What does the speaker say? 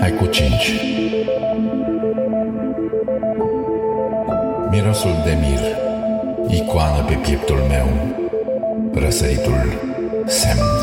Hai cu 5 Mirosul de mir, icoană pe pieptul meu, răsăritul semn.